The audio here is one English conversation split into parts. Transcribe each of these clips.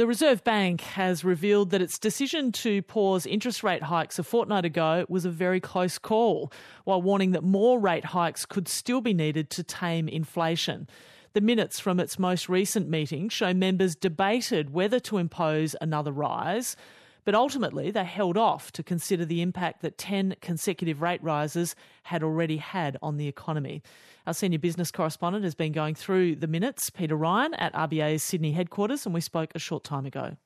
The Reserve Bank has revealed that its decision to pause interest rate hikes a fortnight ago was a very close call, while warning that more rate hikes could still be needed to tame inflation. The minutes from its most recent meeting show members debated whether to impose another rise, but ultimately they held off to consider the impact that 10 consecutive rate rises had already had on the economy. Our senior business correspondent has been going through the minutes, Peter Ryan at RBA's Sydney headquarters, and we spoke a short time ago.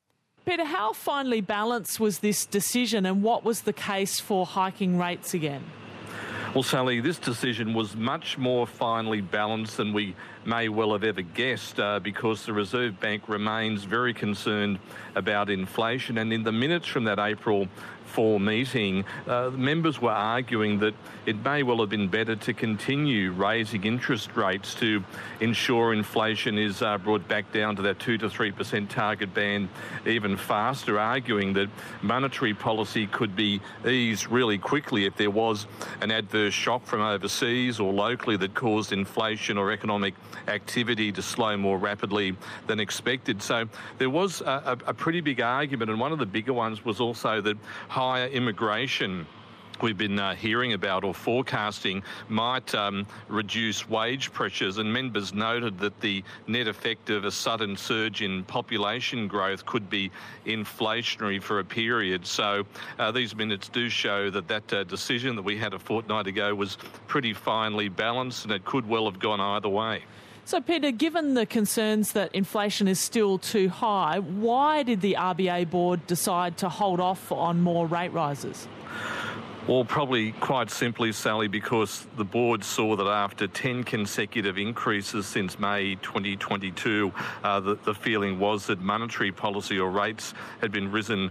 Peter, how finely balanced was this decision and what was the case for hiking rates again? Well, Sally, this decision was much more finely balanced than we may well have ever guessed uh, because the Reserve Bank remains very concerned about inflation. And in the minutes from that April 4 meeting, uh, members were arguing that it may well have been better to continue raising interest rates to ensure inflation is uh, brought back down to that 2 to 3% target band even faster, arguing that monetary policy could be eased really quickly if there was an adverse shock from overseas or locally that caused inflation or economic activity to slow more rapidly than expected. So there was a, a pretty big argument, and one of the bigger ones was also that higher immigration we've been uh, hearing about or forecasting might um, reduce wage pressures. And members noted that the net effect of a sudden surge in population growth could be inflationary for a period. So uh, these minutes do show that that uh, decision that we had a fortnight ago was pretty finely balanced and it could well have gone either way. So, Peter, given the concerns that inflation is still too high, why did the RBA board decide to hold off on more rate rises? Well, probably quite simply, Sally, because the board saw that after 10 consecutive increases since May 2022, uh, the, the feeling was that monetary policy or rates had been risen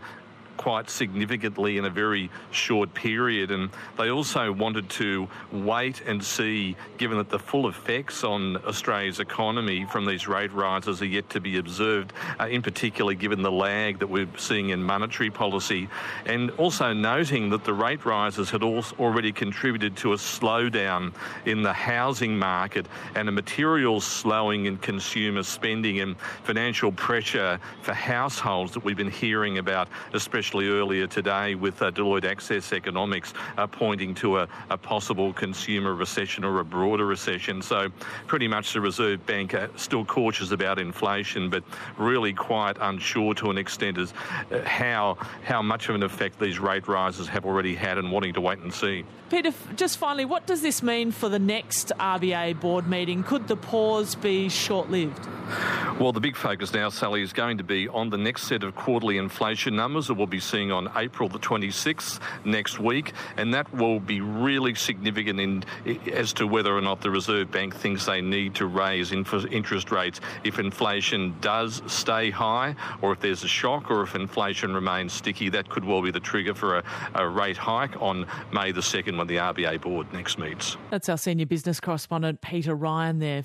quite significantly in a very short period. And they also wanted to wait and see, given that the full effects on Australia's economy from these rate rises are yet to be observed, uh, in particular given the lag that we're seeing in monetary policy. And also noting that the rate rises had already contributed to a slowdown in the housing market and a material slowing in consumer spending and financial pressure for households that we've been hearing about, especially especially earlier today with uh, Deloitte Access Economics uh, pointing to a, a, possible consumer recession or a broader recession. So, pretty much the Reserve Bank uh, still cautious about inflation, but really quite unsure to an extent as uh, how how much of an effect these rate rises have already had, and wanting to wait and see. Peter, just finally, what does this mean for the next RBA board meeting? Could the pause be short-lived? Well, the big focus now, Sally, is going to be on the next set of quarterly inflation numbers that we'll be seeing on April the 26th next week, and that will be really significant in as to whether or not the Reserve Bank thinks they need to raise interest rates if inflation does stay high, or if there's a shock, or if inflation remains sticky. That could well be the trigger for a, a rate hike on May the 2nd when the RBA board next meets. That's our senior business correspondent Peter Ryan there.